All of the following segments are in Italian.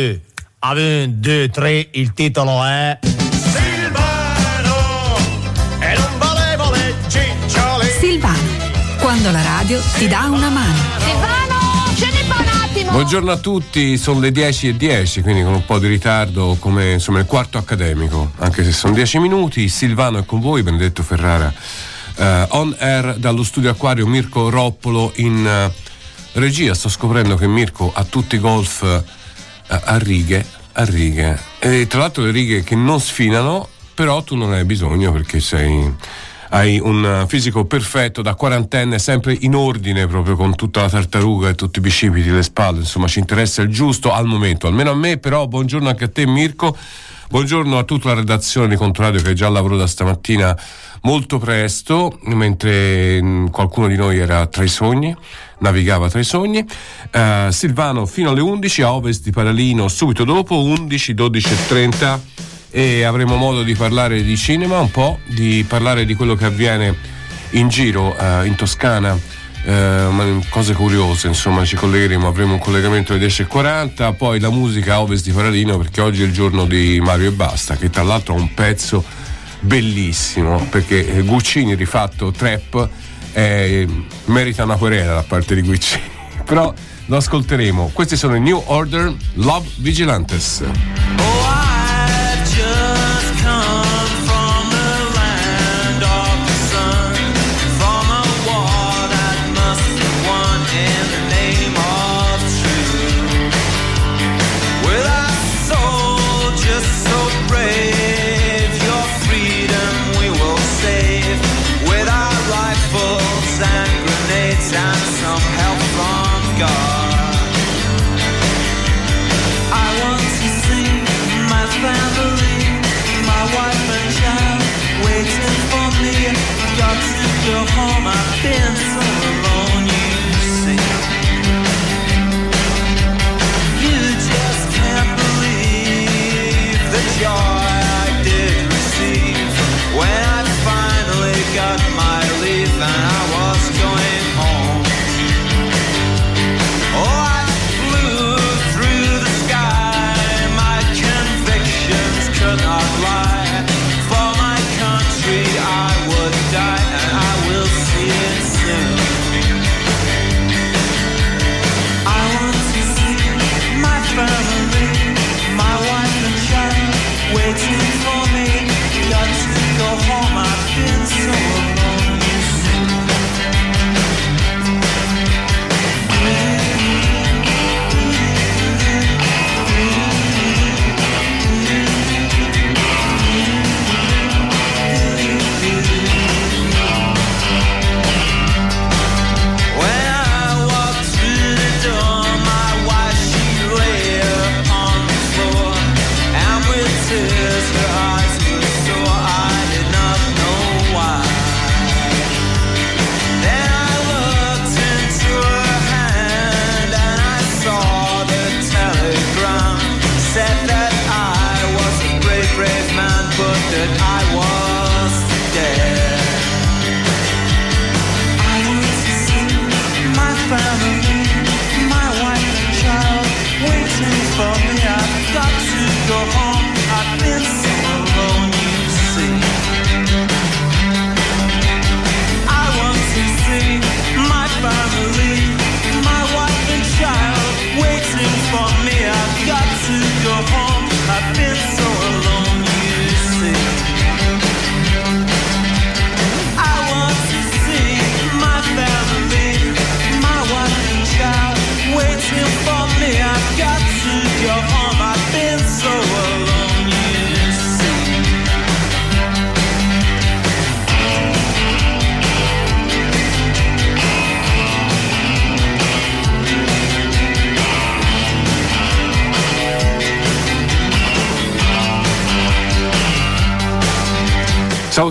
A 1, 2, 3, il titolo è Silvano. E non volevo le cicciole Silvano, quando la radio ti dà una mano. Silvano, scendi qua un attimo. Buongiorno a tutti, sono le 10 e 10, quindi con un po' di ritardo come insomma il quarto accademico, anche se sono 10 minuti, Silvano è con voi, Benedetto Ferrara uh, on air dallo studio Acquario Mirko Roppolo in uh, regia, sto scoprendo che Mirko ha tutti i golf a righe, a righe. E tra l'altro le righe che non sfinano, però tu non hai bisogno perché sei hai un fisico perfetto da quarantenne, sempre in ordine, proprio con tutta la tartaruga e tutti i bicipiti, le spalle, insomma ci interessa il giusto al momento, almeno a me, però buongiorno anche a te Mirko, buongiorno a tutta la redazione di Controradio che già lavoro da stamattina molto presto, mentre mm, qualcuno di noi era tra i sogni navigava tra i sogni. Uh, Silvano fino alle 11 a ovest di Paralino, subito dopo 11, 12 e 30 e avremo modo di parlare di cinema un po', di parlare di quello che avviene in giro uh, in Toscana. Uh, cose curiose, insomma, ci collegheremo, avremo un collegamento alle 10.40, poi la musica a ovest di Paralino perché oggi è il giorno di Mario e Basta, che tra l'altro ha un pezzo bellissimo perché Guccini rifatto trap eh, merita una querela da parte di Gucci. Però lo ascolteremo. Questi sono i New Order Love Vigilantes. Oh,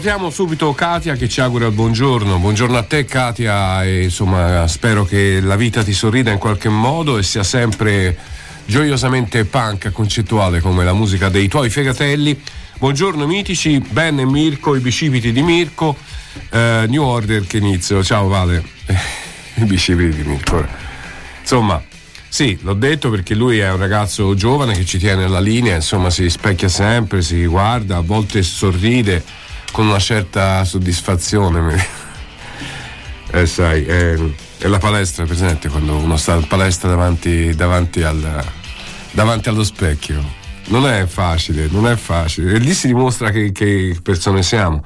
Salutiamo subito Katia che ci augura il buongiorno. Buongiorno a te Katia e insomma spero che la vita ti sorrida in qualche modo e sia sempre gioiosamente punk concettuale come la musica dei tuoi fegatelli. Buongiorno mitici, Ben e Mirko, i bicipiti di Mirko, eh, New Order che inizio. Ciao Vale, i bicipiti di Mirko. Insomma, Sì, l'ho detto perché lui è un ragazzo giovane che ci tiene alla linea, insomma si specchia sempre, si guarda, a volte sorride con una certa soddisfazione. Eh sai, è, è la palestra presente quando uno sta in palestra davanti, davanti, al, davanti allo specchio. Non è facile, non è facile. E lì si dimostra che, che persone siamo.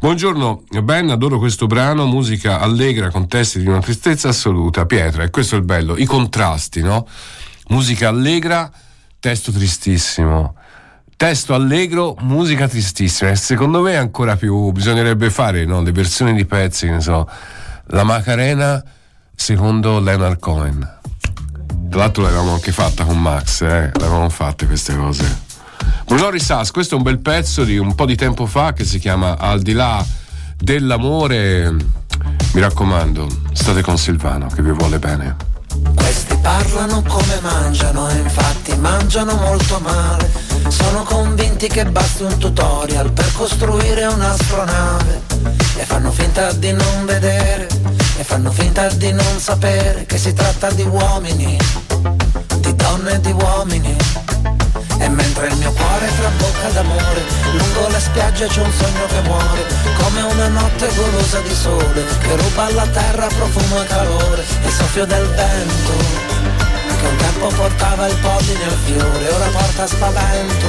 Buongiorno Ben, adoro questo brano, musica allegra con testi di una tristezza assoluta. Pietra, e questo è il bello, i contrasti, no? Musica allegra, testo tristissimo. Testo allegro, musica tristissima. E secondo me ancora più bisognerebbe fare no? le versioni di pezzi, ne so. La Macarena secondo Leonard Cohen. Tra l'altro l'avevamo anche fatta con Max, eh? l'avevamo fatte queste cose. Bruno Risas, questo è un bel pezzo di un po' di tempo fa che si chiama Al di là dell'amore. Mi raccomando, state con Silvano che vi vuole bene. Questi parlano come mangiano e infatti mangiano molto male. Sono convinti che basti un tutorial per costruire un'astronave. E fanno finta di non vedere, e fanno finta di non sapere che si tratta di uomini, di donne e di uomini e mentre il mio cuore trabocca d'amore Lungo le spiagge c'è un sogno che muore Come una notte golosa di sole Che ruba alla terra profumo e calore Il soffio del vento Che un tempo portava il polline al fiore Ora porta spavento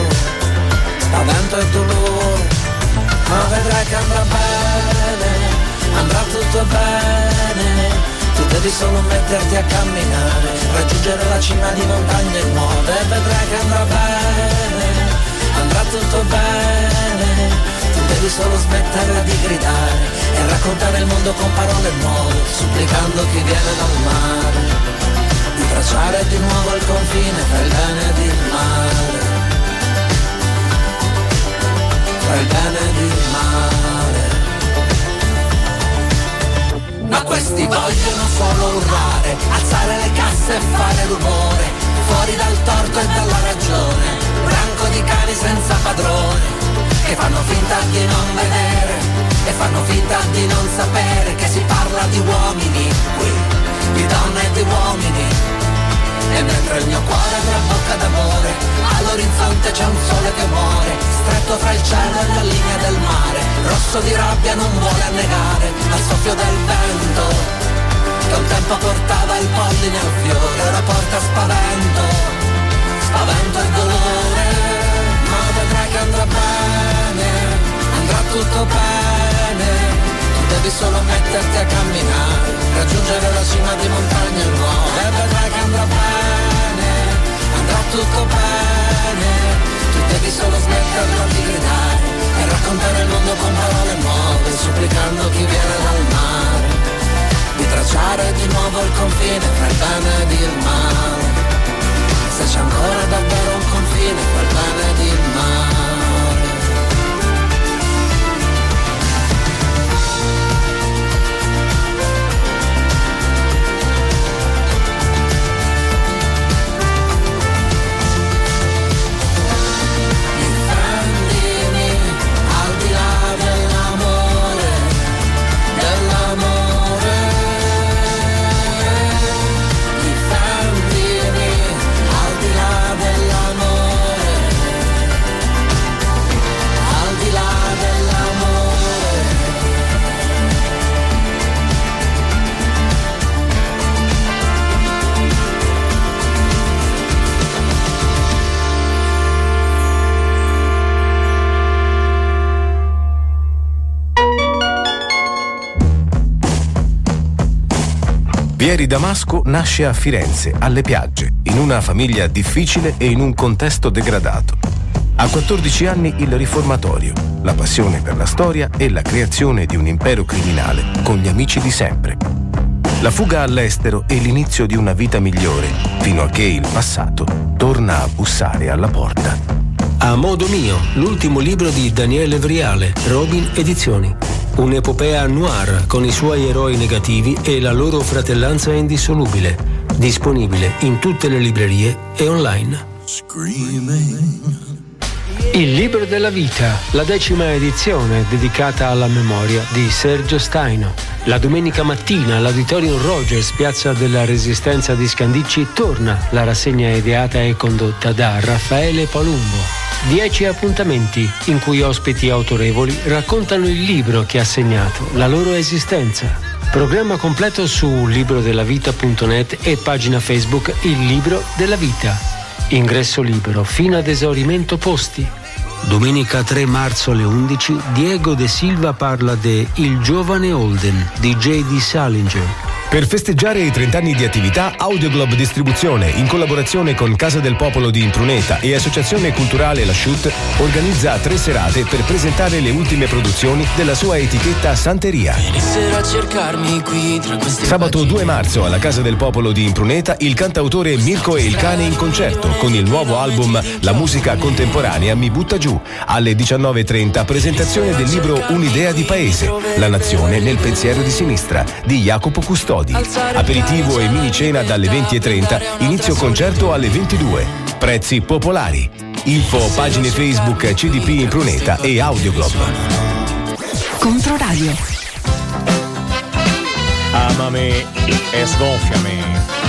Spavento e dolore Ma vedrai che andrà bene Andrà tutto bene devi solo metterti a camminare, raggiungere la cima di montagne nuove e vedrai che andrà bene, andrà tutto bene. Tu devi solo smettere di gridare e raccontare il mondo con parole nuove, supplicando chi viene dal mare, di tracciare di nuovo il confine tra il bene ed il male. Tra il bene ed il male. Ma questi vogliono solo urlare, alzare le casse e fare rumore, fuori dal torto e dalla ragione, branco di cani senza padrone, che fanno finta di non vedere, e fanno finta di non sapere che si parla di uomini qui, di donne e di uomini, e mentre il mio cuore trabocca d'amore. All'orizzonte c'è un sole che muore Stretto fra il cielo e la linea del mare. Rosso di rabbia non vuole annegare Al soffio del vento Che un tempo portava il polline al fiore Ora porta spavento. Spavento e dolore Ma vedrai che andrà bene Andrà tutto bene devi solo metterti a camminare Raggiungere la cima di montagne nuove. E vedrai che andrà bene Andrà tutto bene. Tu devi solo smetterla di gridare E raccontare il mondo con parole nuove Supplicando chi viene dal mare. Di tracciare di nuovo il confine Tra il bene ed il male Vieri Damasco nasce a Firenze, alle piagge, in una famiglia difficile e in un contesto degradato. A 14 anni il riformatorio, la passione per la storia e la creazione di un impero criminale con gli amici di sempre. La fuga all'estero e l'inizio di una vita migliore, fino a che il passato torna a bussare alla porta. A modo mio, l'ultimo libro di Daniele Vriale, Robin Edizioni. Un'epopea noir con i suoi eroi negativi e la loro fratellanza indissolubile. Disponibile in tutte le librerie e online. Il libro della vita, la decima edizione dedicata alla memoria di Sergio Staino. La domenica mattina all'Auditorium Rogers, piazza della Resistenza di Scandicci, torna la rassegna ideata e condotta da Raffaele Palumbo. Dieci appuntamenti in cui ospiti autorevoli raccontano il libro che ha segnato la loro esistenza. Programma completo su librodellavita.net e pagina Facebook Il Libro della Vita. Ingresso libero fino ad esaurimento posti. Domenica 3 marzo alle 11 Diego De Silva parla de Il giovane Holden di J.D. Salinger per festeggiare i 30 anni di attività, Audioglob Distribuzione, in collaborazione con Casa del Popolo di Impruneta e Associazione Culturale La Chute, organizza tre serate per presentare le ultime produzioni della sua etichetta Santeria. Sabato 2 marzo alla Casa del Popolo di Impruneta, il cantautore Mirko e il Cane in concerto con il nuovo album La musica contemporanea mi butta giù. Alle 19.30 presentazione del libro Un'idea di paese, La nazione nel pensiero di sinistra di Jacopo Custodi. Lodi. Aperitivo e mini cena dalle 20.30, inizio concerto alle 22. Prezzi popolari. Info pagine Facebook CDP in Pruneta e Audioglob. Controradio. Amami e sgonfiami.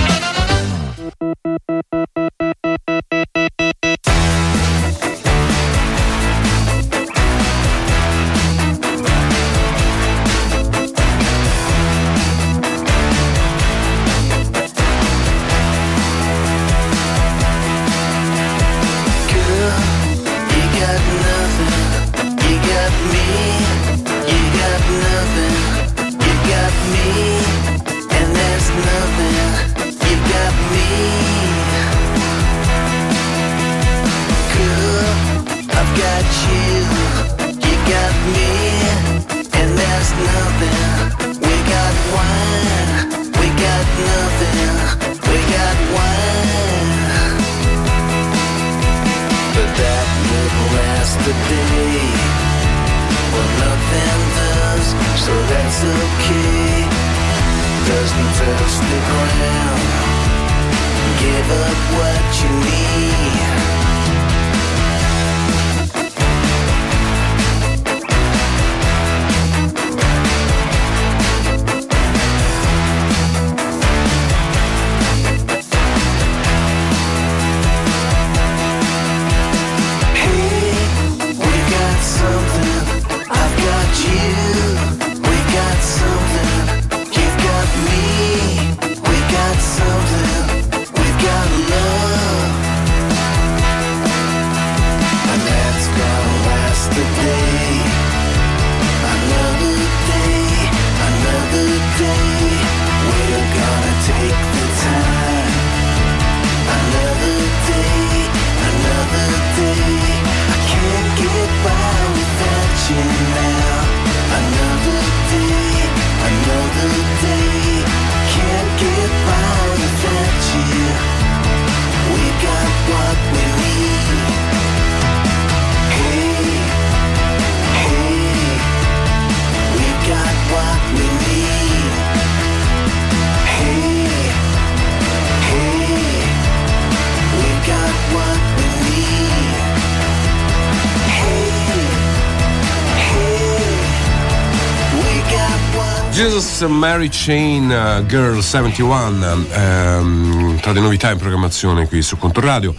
Mary Chain uh, Girl 71 ehm, tra le novità in programmazione qui su Controradio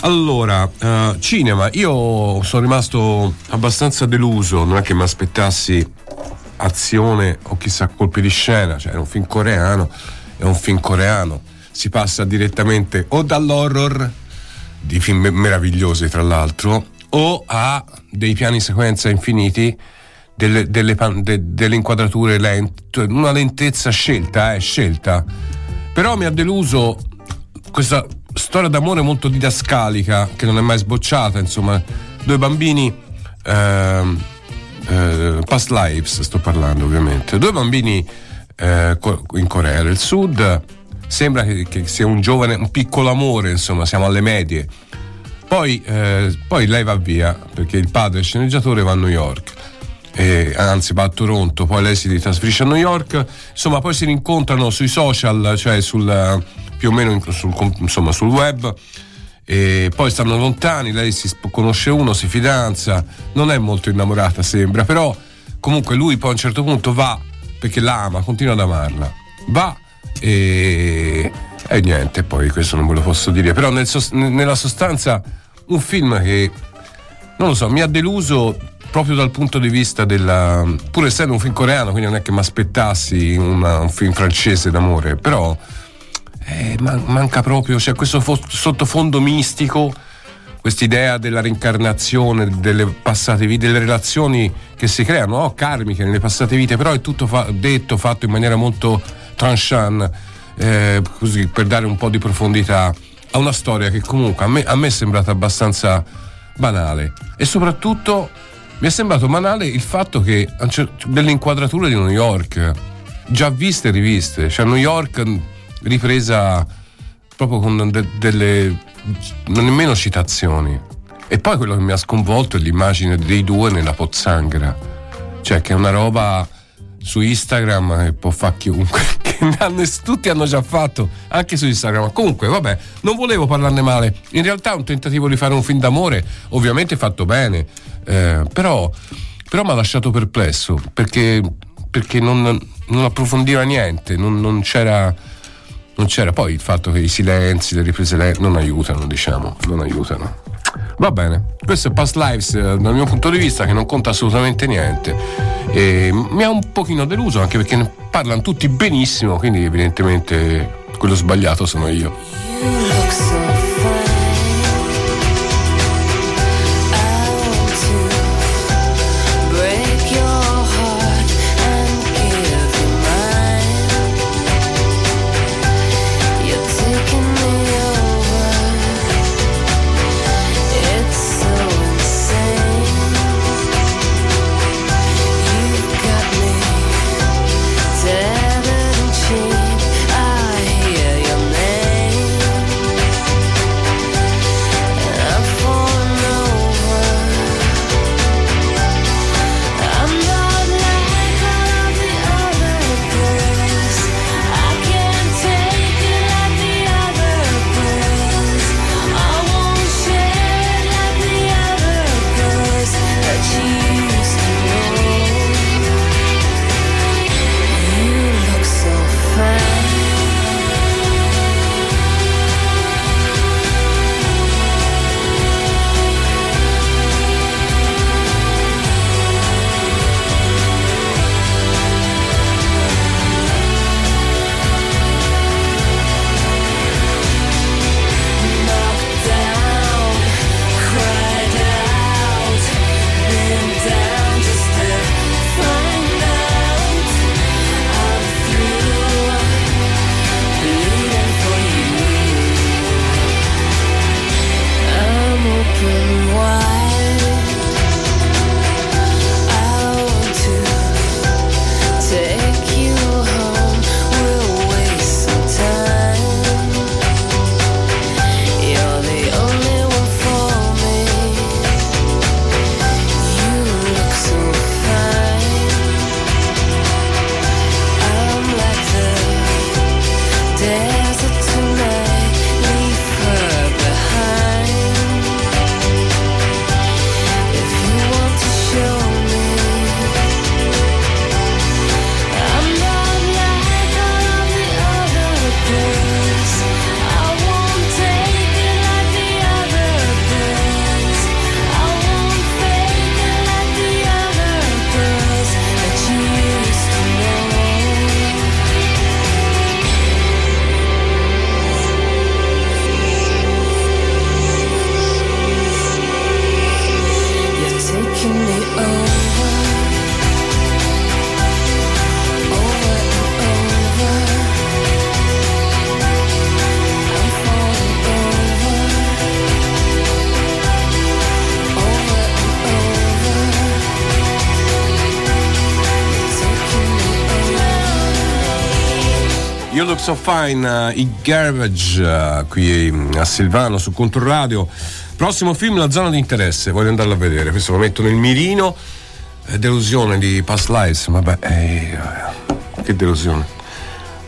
allora uh, cinema io sono rimasto abbastanza deluso non è che mi aspettassi azione o chissà colpi di scena cioè è un film coreano è un film coreano. Si passa direttamente o dall'horror di film meravigliosi tra l'altro o a dei piani sequenza infiniti delle, delle, de, delle inquadrature lente, una lentezza scelta, eh, scelta. Però mi ha deluso questa storia d'amore molto didascalica che non è mai sbocciata, insomma, due bambini eh, eh, past lives sto parlando ovviamente, due bambini eh, in Corea del Sud, sembra che, che, sia un giovane, un piccolo amore, insomma, siamo alle medie. Poi, eh, poi lei va via perché il padre e il sceneggiatore va a New York eh, anzi va a Toronto, poi lei si trasferisce a New York, insomma poi si rincontrano sui social, cioè sul, più o meno sul, insomma, sul web. E poi stanno lontani, lei si conosce uno, si fidanza, non è molto innamorata sembra, però comunque lui poi a un certo punto va perché la ama, continua ad amarla, va e, e niente, poi questo non ve lo posso dire, però nel, nella sostanza un film che non lo so, mi ha deluso proprio dal punto di vista della. pur essendo un film coreano, quindi non è che mi aspettassi un film francese d'amore, però eh, man- manca proprio, c'è questo fo- sottofondo mistico, quest'idea della reincarnazione, delle passate vite, delle relazioni che si creano, no? karmiche nelle passate vite, però è tutto fa- detto, fatto in maniera molto tranchant, eh, così per dare un po' di profondità a una storia che comunque a me, a me è sembrata abbastanza banale e soprattutto mi è sembrato banale il fatto che delle inquadrature di New York già viste e riviste, cioè New York ripresa proprio con de- delle non nemmeno citazioni. E poi quello che mi ha sconvolto è l'immagine dei due nella pozzanghera, cioè che è una roba su Instagram che può fare chiunque, tutti hanno già fatto, anche su Instagram. Comunque, vabbè, non volevo parlarne male. In realtà è un tentativo di fare un film d'amore, ovviamente fatto bene, eh, però, però mi ha lasciato perplesso perché, perché non, non, approfondiva niente, non, non, c'era, non c'era poi il fatto che i silenzi, le riprese non aiutano, diciamo, non aiutano. Va bene, questo è Past Lives eh, dal mio punto di vista che non conta assolutamente niente. E mi ha un pochino deluso anche perché ne parlano tutti benissimo, quindi evidentemente quello sbagliato sono io. So Fine, uh, i Garbage, uh, qui mm, a Silvano su Controradio. Prossimo film, La zona di interesse, voglio andarlo a vedere. Questo lo metto nel mirino. Eh, delusione di Past Lives, vabbè, eh, che delusione.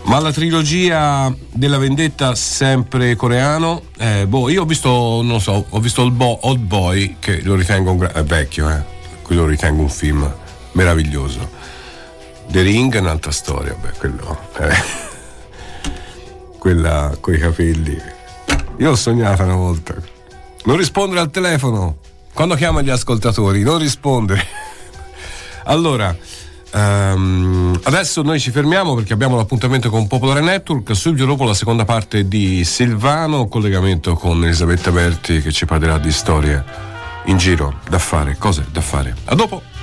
Ma la trilogia della vendetta sempre coreano, eh, boh, io ho visto, non so, ho visto Old, Bo- Old Boy, che lo ritengo un gra- è vecchio, eh, quello lo ritengo un film meraviglioso. The Ring è un'altra storia, beh, quello, eh, quella coi capelli. Io l'ho sognata una volta. Non rispondere al telefono. Quando chiama gli ascoltatori, non rispondere. allora, Um, adesso noi ci fermiamo perché abbiamo l'appuntamento con Popolare Network, subito dopo la seconda parte di Silvano, collegamento con Elisabetta Berti che ci parlerà di storie in giro da fare, cose da fare. A dopo!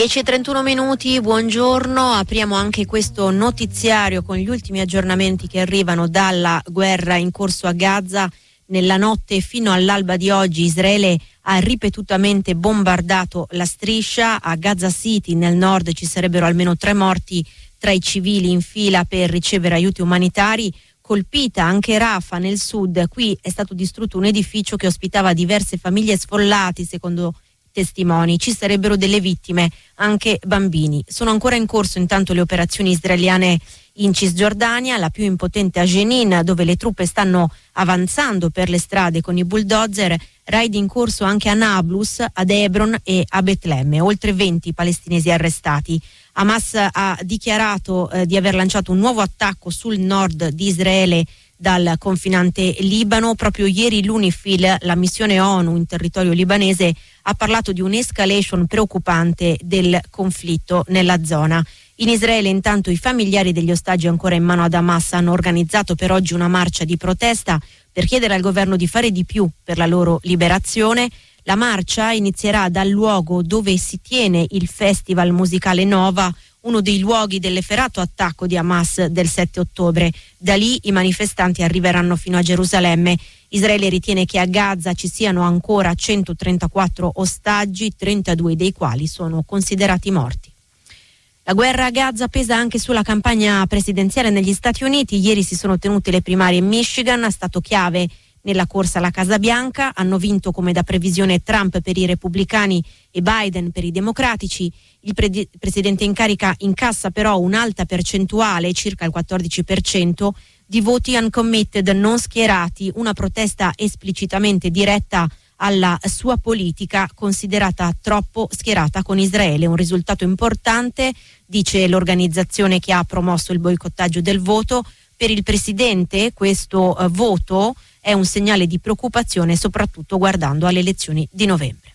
10.31 minuti, buongiorno, apriamo anche questo notiziario con gli ultimi aggiornamenti che arrivano dalla guerra in corso a Gaza. Nella notte fino all'alba di oggi Israele ha ripetutamente bombardato la striscia. A Gaza City nel nord ci sarebbero almeno tre morti tra i civili in fila per ricevere aiuti umanitari. Colpita anche Rafa nel sud, qui è stato distrutto un edificio che ospitava diverse famiglie sfollati, secondo testimoni. Ci sarebbero delle vittime, anche bambini. Sono ancora in corso intanto le operazioni israeliane in Cisgiordania, la più impotente a Jenin, dove le truppe stanno avanzando per le strade con i bulldozer, raid in corso anche a Nablus, ad Hebron e a Betlemme, oltre 20 palestinesi arrestati. Hamas ha dichiarato eh, di aver lanciato un nuovo attacco sul nord di Israele dal confinante Libano. Proprio ieri l'UNIFIL, la missione ONU in territorio libanese, ha parlato di un'escalation preoccupante del conflitto nella zona. In Israele intanto i familiari degli ostaggi ancora in mano ad Hamas hanno organizzato per oggi una marcia di protesta per chiedere al governo di fare di più per la loro liberazione. La marcia inizierà dal luogo dove si tiene il festival musicale Nova, uno dei luoghi dell'efferato attacco di Hamas del 7 ottobre. Da lì i manifestanti arriveranno fino a Gerusalemme. Israele ritiene che a Gaza ci siano ancora 134 ostaggi, 32 dei quali sono considerati morti. La guerra a Gaza pesa anche sulla campagna presidenziale negli Stati Uniti. Ieri si sono tenute le primarie in Michigan, stato chiave nella corsa alla Casa Bianca. Hanno vinto come da previsione Trump per i repubblicani e Biden per i democratici. Il pre- presidente in carica incassa però un'alta percentuale, circa il 14%, di voti uncommitted non schierati, una protesta esplicitamente diretta alla sua politica considerata troppo schierata con Israele. Un risultato importante, dice l'organizzazione che ha promosso il boicottaggio del voto. Per il Presidente questo eh, voto è un segnale di preoccupazione soprattutto guardando alle elezioni di novembre.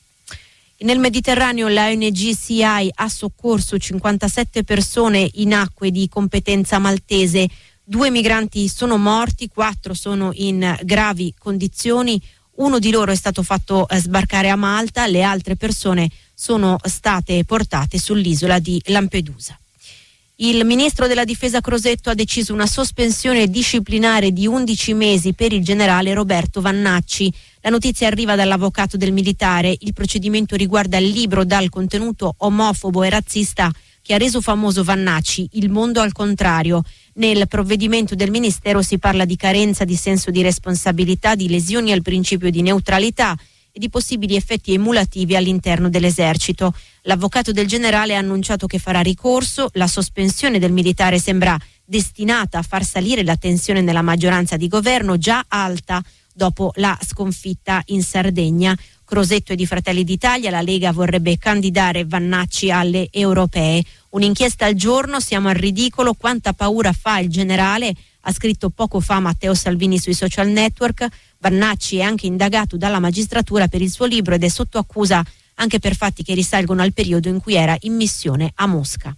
Nel Mediterraneo la ONG CI ha soccorso 57 persone in acque di competenza maltese. Due migranti sono morti, quattro sono in gravi condizioni. Uno di loro è stato fatto eh, sbarcare a Malta, le altre persone sono state portate sull'isola di Lampedusa. Il ministro della difesa Crosetto ha deciso una sospensione disciplinare di 11 mesi per il generale Roberto Vannacci. La notizia arriva dall'avvocato del militare. Il procedimento riguarda il libro dal contenuto omofobo e razzista che ha reso famoso Vannacci, Il mondo al contrario. Nel provvedimento del Ministero si parla di carenza di senso di responsabilità, di lesioni al principio di neutralità e di possibili effetti emulativi all'interno dell'esercito. L'avvocato del generale ha annunciato che farà ricorso, la sospensione del militare sembra destinata a far salire la tensione nella maggioranza di governo già alta dopo la sconfitta in Sardegna. Crosetto e di Fratelli d'Italia, la Lega vorrebbe candidare Vannacci alle europee. Un'inchiesta al giorno, siamo al ridicolo, quanta paura fa il generale ha scritto poco fa Matteo Salvini sui social network. Vannacci è anche indagato dalla magistratura per il suo libro ed è sotto accusa anche per fatti che risalgono al periodo in cui era in missione a Mosca.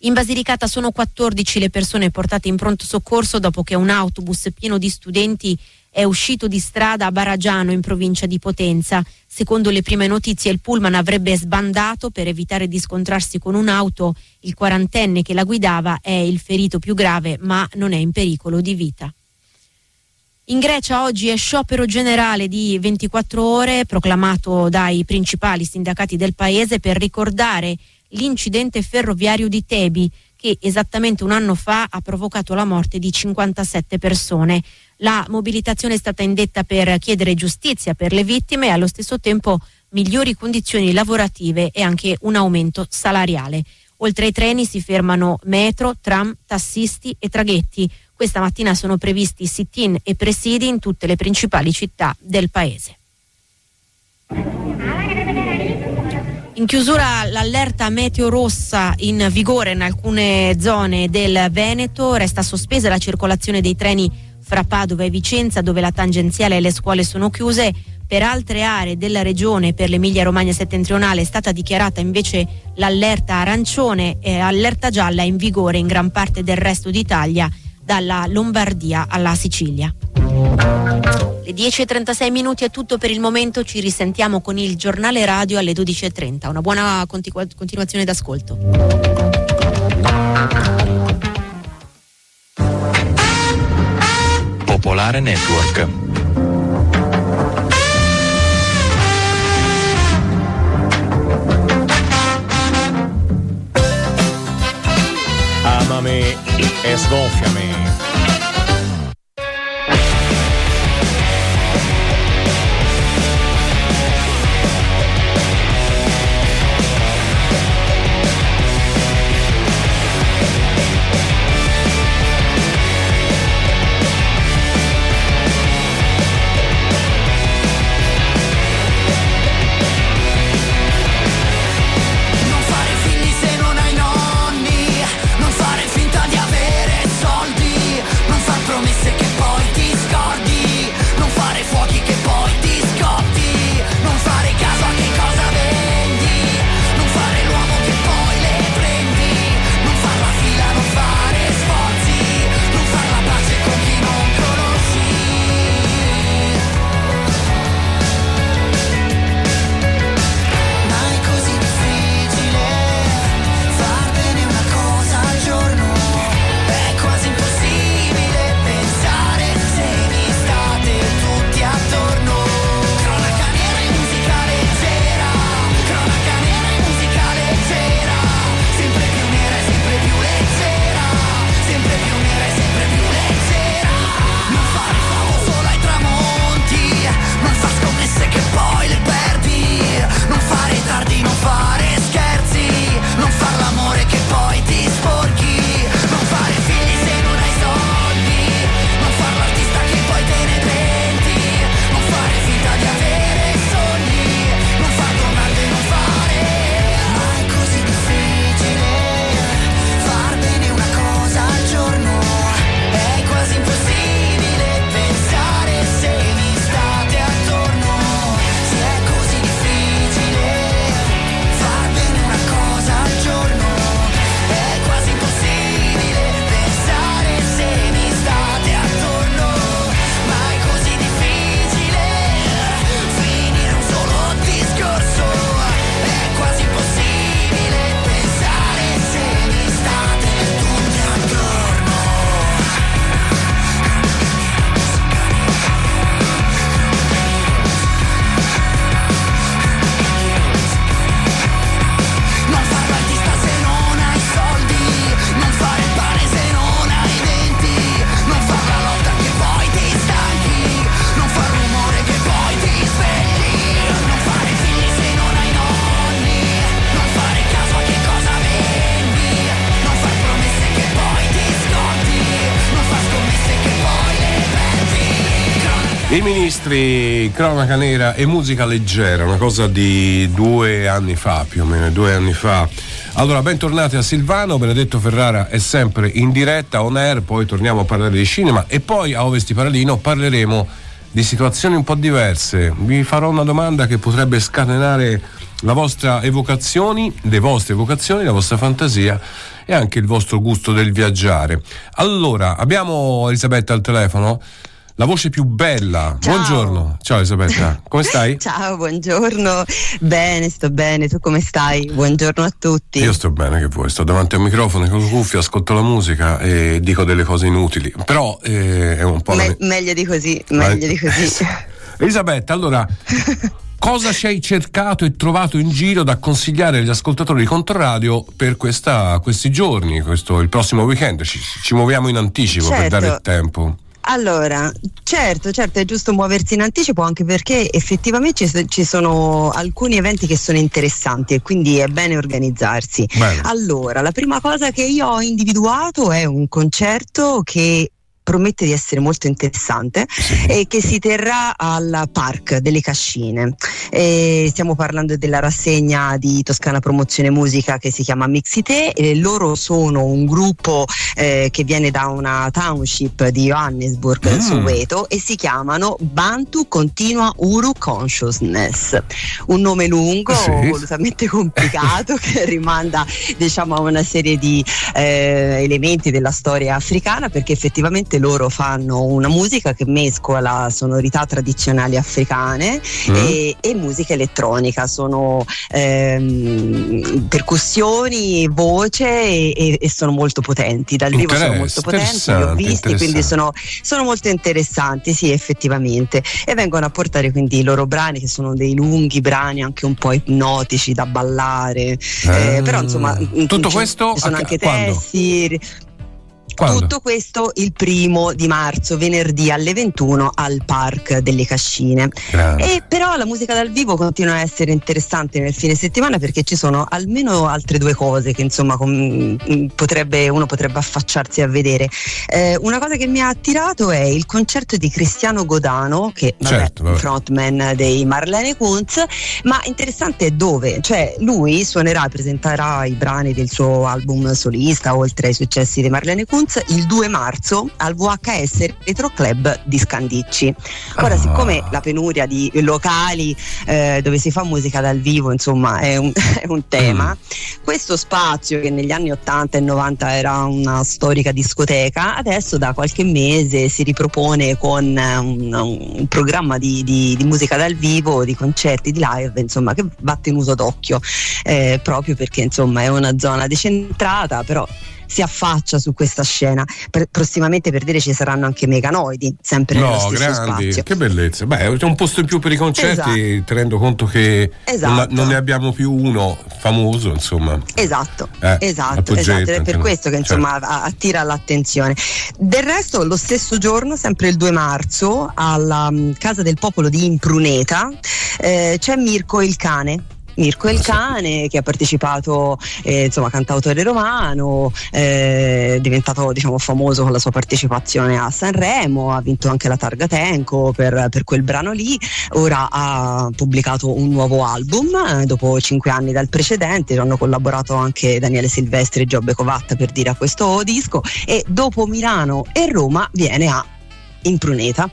In Basilicata sono 14 le persone portate in pronto soccorso dopo che un autobus pieno di studenti è uscito di strada a Baragiano in provincia di Potenza. Secondo le prime notizie il pullman avrebbe sbandato per evitare di scontrarsi con un'auto. Il quarantenne che la guidava è il ferito più grave ma non è in pericolo di vita. In Grecia oggi è sciopero generale di 24 ore proclamato dai principali sindacati del paese per ricordare l'incidente ferroviario di Tebi che esattamente un anno fa ha provocato la morte di 57 persone. La mobilitazione è stata indetta per chiedere giustizia per le vittime e allo stesso tempo migliori condizioni lavorative e anche un aumento salariale. Oltre ai treni si fermano metro, tram, tassisti e traghetti. Questa mattina sono previsti sit-in e presidi in tutte le principali città del paese. In chiusura l'allerta meteo rossa in vigore in alcune zone del Veneto, resta sospesa la circolazione dei treni fra Padova e Vicenza dove la tangenziale e le scuole sono chiuse. Per altre aree della regione, per l'Emilia Romagna settentrionale, è stata dichiarata invece l'allerta arancione e allerta gialla in vigore in gran parte del resto d'Italia, dalla Lombardia alla Sicilia. Le 10.36 minuti è tutto per il momento, ci risentiamo con il giornale radio alle 12.30. Una buona continu- continuazione d'ascolto. Popolare Network. Amami e sgonfiami. Ministri, cronaca nera e musica leggera, una cosa di due anni fa, più o meno, due anni fa. Allora, bentornati a Silvano, Benedetto Ferrara è sempre in diretta, on air, poi torniamo a parlare di cinema e poi a Ovesti Paralino parleremo di situazioni un po' diverse. Vi farò una domanda che potrebbe scatenare la vostra evocazioni, le vostre evocazioni, la vostra fantasia e anche il vostro gusto del viaggiare. Allora, abbiamo Elisabetta al telefono? La voce più bella. Ciao. Buongiorno. Ciao Elisabetta, come stai? Ciao, buongiorno. Bene, sto bene. Tu come stai? Buongiorno a tutti. Io sto bene, che vuoi? Sto davanti a un microfono con le cuffie, ascolto la musica e dico delle cose inutili. Però eh, è un po'. Me- la... Meglio di così, meglio di così. Elisabetta, allora. Cosa ci hai cercato e trovato in giro da consigliare agli ascoltatori di Controradio per questa, questi giorni, questo, il prossimo weekend? Ci, ci muoviamo in anticipo certo. per dare il tempo. Allora, certo, certo, è giusto muoversi in anticipo anche perché effettivamente ci sono alcuni eventi che sono interessanti e quindi è bene organizzarsi. Bene. Allora, la prima cosa che io ho individuato è un concerto che promette di essere molto interessante e che si terrà al Park delle Cascine. E stiamo parlando della rassegna di Toscana Promozione Musica che si chiama Mixite e loro sono un gruppo eh, che viene da una township di Johannesburg, mm. Soweto e si chiamano Bantu Continua Uru Consciousness. Un nome lungo, sì. volutamente complicato che rimanda diciamo a una serie di eh, elementi della storia africana perché effettivamente loro fanno una musica che mescola sonorità tradizionali africane mm. e, e, musica elettronica, sono ehm, percussioni, voce e, e, sono molto potenti, dal vivo sono molto potenti, li ho visti, quindi sono, sono, molto interessanti, sì effettivamente, e vengono a portare quindi i loro brani che sono dei lunghi brani anche un po' ipnotici da ballare, eh, però insomma tutto questo sono anche quando? testi quando? Tutto questo il primo di marzo, venerdì alle 21 al Park delle Cascine. Grande. E però la musica dal vivo continua a essere interessante nel fine settimana perché ci sono almeno altre due cose che insomma com- potrebbe, uno potrebbe affacciarsi a vedere. Eh, una cosa che mi ha attirato è il concerto di Cristiano Godano, che vabbè, certo, vabbè. frontman dei Marlene Kunz, ma interessante è dove, cioè lui suonerà e presenterà i brani del suo album solista oltre ai successi di Marlene Kunz il 2 marzo al VHS Retro Club di Scandicci. Ora, Ah. siccome la penuria di locali eh, dove si fa musica dal vivo, insomma, è un, è un tema, questo spazio che negli anni 80 e 90 era una storica discoteca, adesso da qualche mese si ripropone con eh, un, un programma di, di- di musica dal vivo, di concerti, di live, insomma, che va tenuto d'occhio, eh, proprio perché insomma è una zona decentrata, però si affaccia su questa scena. Per- prossimamente per dire ci saranno anche meganoidi, sempre nello No, stesso grandi, spazio. che bellezza. Beh, c'è un posto in più per i concerti, Esatto. tenendo conto che Esatto. non, non ne abbiamo più uno famoso, insomma. Esatto, Eh, esatto, esatto, ed è per no. questo che insomma a- attira l'attenzione. Del resto, lo stesso giorno, sempre il 2 marzo, alla mm, Casa del Popolo di Impruneta, eh, c'è Mirko il cane. Mirko il cane che ha partecipato, eh, insomma, cantautore romano, eh, è diventato diciamo, famoso con la sua partecipazione a Sanremo, ha vinto anche la Targa Tenco per, per quel brano lì, ora ha pubblicato un nuovo album eh, dopo cinque anni dal precedente, hanno collaborato anche Daniele Silvestri e Giobbe Covatta per dire a questo disco e dopo Milano e Roma viene a Impruneta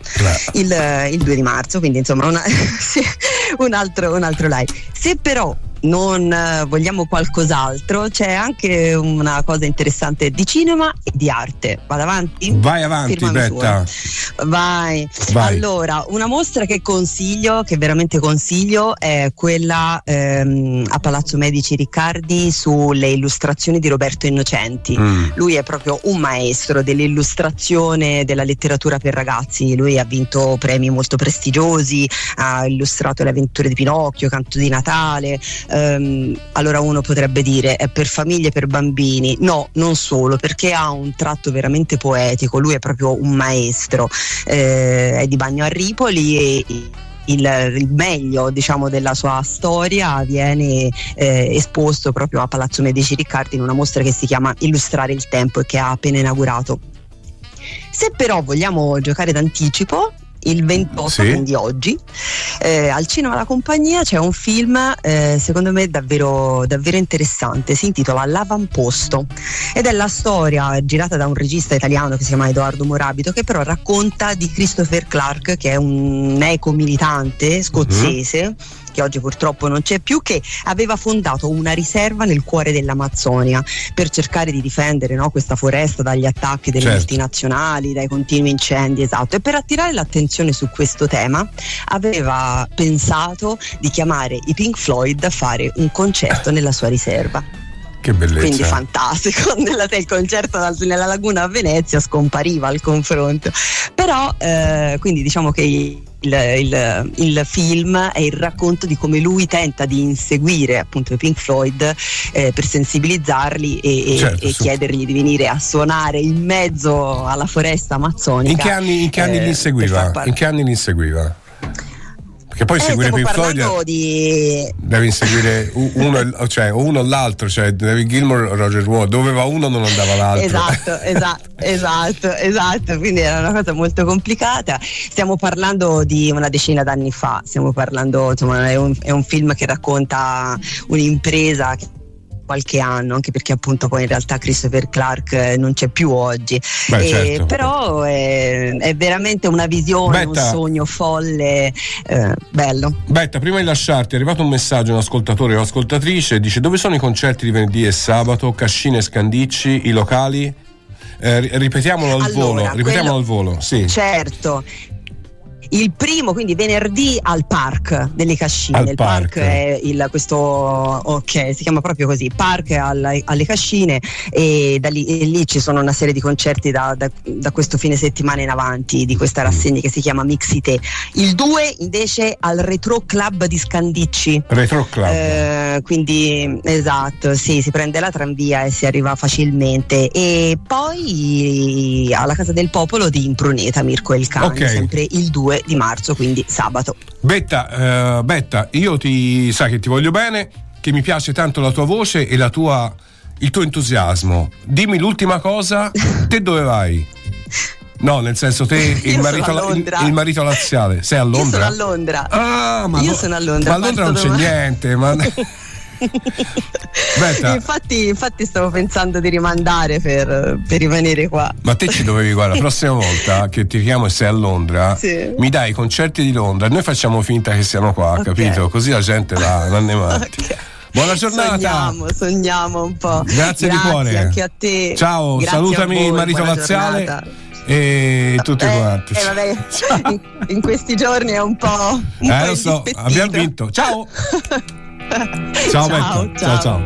il, il 2 di marzo, quindi insomma una- un, altro, un altro live. Se però non eh, vogliamo qualcos'altro, c'è anche una cosa interessante di cinema e di arte. Vado avanti? Vai avanti, Firma Betta. misura. Vai. Vai. Allora, una mostra che consiglio, che veramente consiglio, è quella ehm, a Palazzo Medici Riccardi sulle illustrazioni di Roberto Innocenti. Mm. Lui è proprio un maestro dell'illustrazione della letteratura per ragazzi. Lui ha vinto premi molto prestigiosi, ha illustrato le avventure di Pinocchio, Canto di Natale. Ehm, allora uno potrebbe dire è per famiglie, per bambini. No, non solo, perché ha un tratto veramente poetico. Lui è proprio un maestro. Eh, è di Bagno a Ripoli e il, il meglio diciamo, della sua storia viene eh, esposto proprio a Palazzo Medici Riccardi in una mostra che si chiama Illustrare il tempo e che ha appena inaugurato. Se però vogliamo giocare d'anticipo, il 28, Sì. quindi oggi, eh, al Cinema La Compagnia c'è un film eh, secondo me davvero, davvero interessante, si intitola L'Avamposto ed è la storia girata da un regista italiano che si chiama Edoardo Morabito che però racconta di Christopher Clark che è un eco militante scozzese che oggi purtroppo non c'è più, che aveva fondato una riserva nel cuore dell'Amazzonia per cercare di difendere no, questa foresta dagli attacchi delle Certo. multinazionali, dai continui incendi, esatto. E per attirare l'attenzione su questo tema aveva pensato di chiamare i Pink Floyd a fare un concerto nella sua riserva. Che bellezza. Quindi fantastico, nella, il concerto nella laguna a Venezia scompariva al confronto. Però, eh, quindi diciamo che il, il- il film è il racconto di come lui tenta di inseguire appunto i Pink Floyd eh, per sensibilizzarli e, Certo, e su- chiedergli di venire a suonare in mezzo alla foresta amazzonica. In che anni, in che anni eh, li inseguiva? In che anni li inseguiva? Perché poi Eh, seguire Pink Floyd di devi inseguire u- uno, cioè, uno o l'altro, cioè David Gilmour o Roger Moore, doveva uno non andava l'altro. Esatto, esatto, esatto, esatto, quindi era una cosa molto complicata. Stiamo parlando di una decina d'anni fa, stiamo parlando, insomma, è un, è un film che racconta un'impresa che qualche anno, anche perché appunto poi in realtà Christopher Clark eh, non c'è più oggi. Beh, Eh, certo. Però è, è veramente una visione, Betta. un sogno folle, eh, bello. Betta, prima di lasciarti è arrivato un messaggio un ascoltatore o ascoltatrice, dice dove sono i concerti di venerdì e sabato, Cascine e Scandicci, i locali? Eh, ri- ripetiamolo al Allora, volo, ripetiamolo quello- al volo, sì. Certo. Il primo, quindi venerdì al Park delle Cascine. Al il park, Park. è il, questo, ok, si chiama proprio così, Park alla- alle Cascine e, da lì, e lì ci sono una serie di concerti da, da- da questo fine settimana in avanti di questa rassegna che si chiama Mixite. Il 2 invece al Retro Club di Scandicci. Retro Club. Eh, quindi esatto, sì, si prende la tranvia e si arriva facilmente. E poi alla Casa del Popolo di Impruneta, Mirko e il Cane, Ok. sempre il 2 di marzo, quindi sabato. Betta, eh, Betta, io ti sai che ti voglio bene, che mi piace tanto la tua voce e la tua, il tuo entusiasmo. Dimmi l'ultima cosa, te dove vai? No, nel senso te il marito, il, il marito laziale, sei a Londra? Io sono a Londra. Ah, ma Io no- sono a Londra. Ma a Londra non c'è domani. niente, ma Infatti, infatti stavo pensando di rimandare per, per rimanere qua. ma te ci dovevi guarda, la prossima volta che ti chiamo e sei a Londra, Sì. mi dai i concerti di Londra e noi facciamo finta che siano qua, Ok. capito? Così la gente va, non ne matti. Ok. Buona giornata. Sogniamo, sogniamo un po'. Grazie di cuore. anche a te. Ciao, Grazie salutami voi, il marito laziale giornata. e tutti Eh, quanti. eh, vabbè, in, in questi giorni è un po'. Un Eh, po' lo so, abbiamo vinto. Ciao. 加外口，加帐。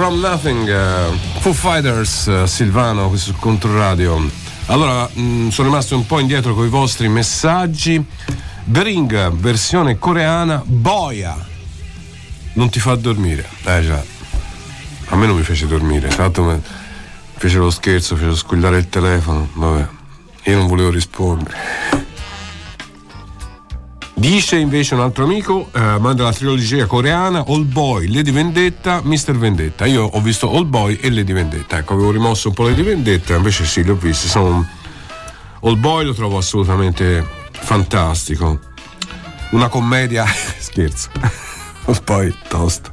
From Nothing, eh, Foo Fighters, eh, Silvano, questo sul controradio. Allora, mh, sono rimasto un po' indietro con i vostri messaggi. The Ring, versione coreana, boia. Non ti fa dormire. Eh già. A me non mi fece dormire, tra mi fece lo scherzo, fece squillare il telefono. Vabbè, io non volevo rispondere. Dice invece un altro amico, eh, manda la trilogia coreana All Boy, Lady Vendetta, Mr. Vendetta. Io ho visto All Boy e Lady Vendetta. Ecco, avevo rimosso un po' Lady Vendetta, invece sì, li ho visti. Sono... All Boy lo trovo assolutamente fantastico. Una commedia, scherzo. All Boy, tosto.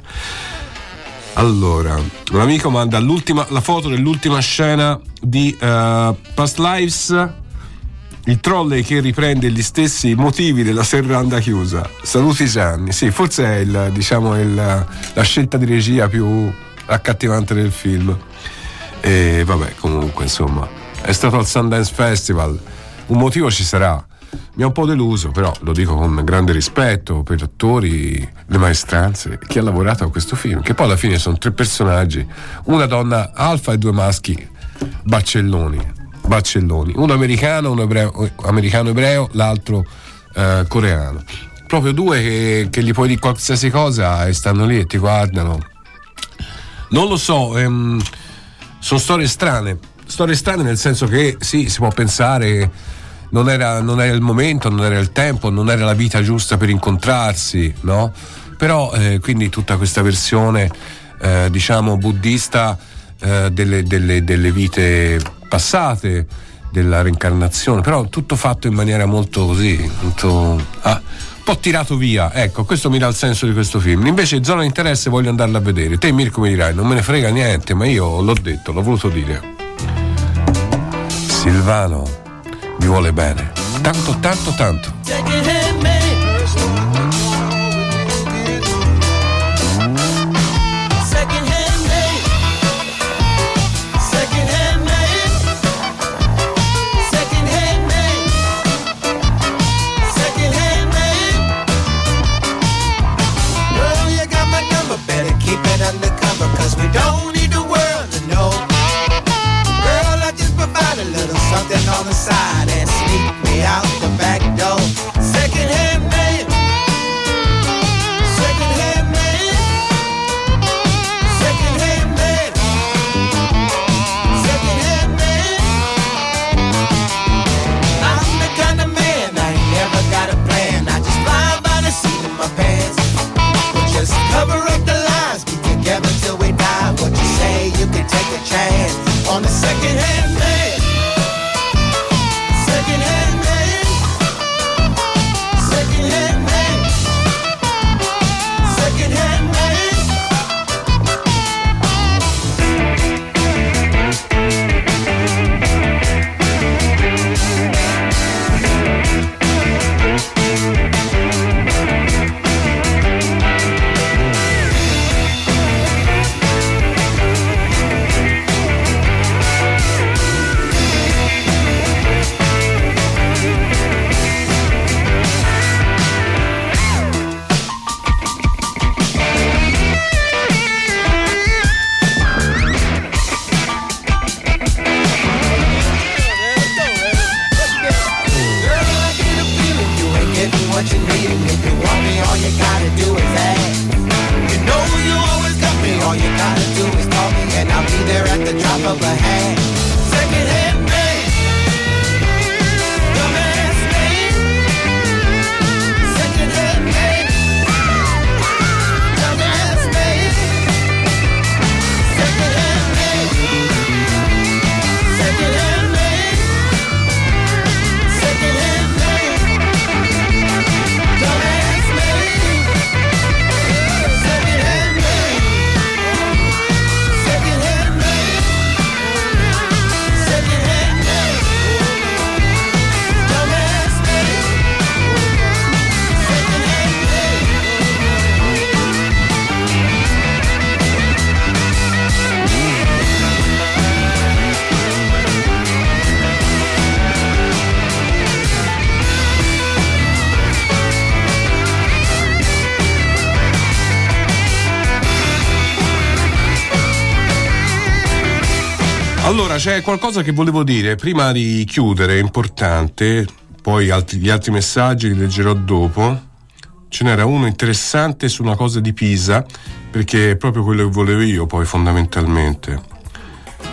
Allora, un amico manda la foto dell'ultima scena di eh, Past Lives. Il trolley che riprende gli stessi motivi della serranda chiusa. Saluti Gianni. Sì, forse è il, diciamo, il- la scelta di regia più accattivante del film. E vabbè, comunque, insomma, è stato al Sundance Festival. Un motivo ci sarà. Mi ha un po' deluso, però lo dico con grande rispetto per gli attori, le maestranze, chi ha lavorato a questo film, che poi alla fine sono tre personaggi, una donna alfa e due maschi baccelloni, baccelloni, uno americano, uno ebreo, americano ebreo, l'altro eh, coreano. Proprio due che, che gli puoi dire qualsiasi cosa e stanno lì e ti guardano. Non lo so, ehm, sono storie strane. Storie strane nel senso che sì, si può pensare non era, non era il momento, non era il tempo, non era la vita giusta per incontrarsi, no? Però eh, quindi tutta questa versione, eh, diciamo, buddista eh, delle, delle- delle vite passate, della reincarnazione, però tutto fatto in maniera molto così, molto. ah, un po' tirato via, ecco, questo mi dà il senso di questo film. Invece, zona di interesse, voglio andarla a vedere. Te, Mirko, mi dirai, non me ne frega niente, ma io l'ho detto, l'ho voluto dire. Silvano mi vuole bene. Tanto, tanto, tanto. C'è qualcosa che volevo dire prima di chiudere, importante, poi altri- gli altri messaggi li leggerò dopo. Ce n'era uno interessante su una cosa di Pisa, perché è proprio quello che volevo io, poi fondamentalmente.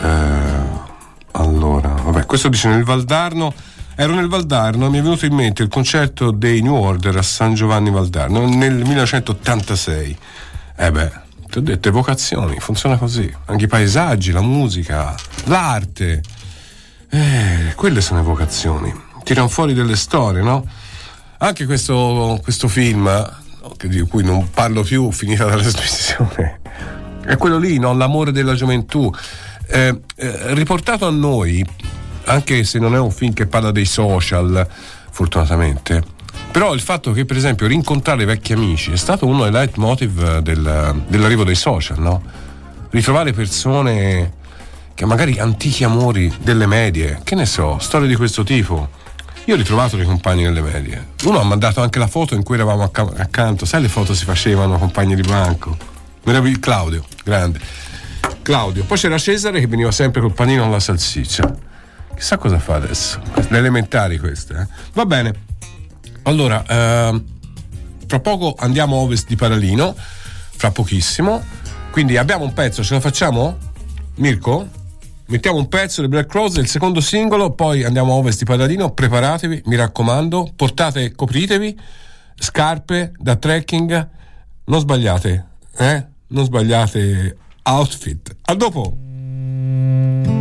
Eh, allora, vabbè, questo dice nel Valdarno. Ero nel Valdarno e mi è venuto in mente il concerto dei New Order a San Giovanni Valdarno nel 1986. Eh beh, ti ho detto, evocazioni, funziona così. Anche i paesaggi, la musica, l'arte. Eh, quelle sono evocazioni. Tirano fuori delle storie, no? Anche questo, questo film, di cui non parlo più, finita la trasmissione, è quello lì, no? L'amore della gioventù. Eh, eh, riportato a noi, anche se non è un film che parla dei social, fortunatamente, però il fatto che, per esempio, rincontrare vecchi amici è stato uno dei leitmotiv del- dell'arrivo dei social, no? Ritrovare persone che magari antichi amori delle medie, che ne so, storie di questo tipo. Io ho ritrovato dei compagni delle medie. Uno ha mandato anche la foto in cui eravamo acca- accanto, sai le foto si facevano compagni di banco. Meraviglioso, Claudio, grande. Claudio. Poi c'era Cesare che veniva sempre col panino alla salsiccia. Chissà cosa fa adesso. Le elementari queste. eh. Va bene. Allora, ehm, fra poco andiamo a ovest di Paralino, fra pochissimo. Quindi abbiamo un pezzo, ce lo facciamo? Mirko? Mettiamo un pezzo di Black Rose, il secondo singolo, poi andiamo a ovest di Paralino. Preparatevi, mi raccomando, portate, copritevi, scarpe da trekking, non sbagliate, eh? Non sbagliate outfit. A dopo!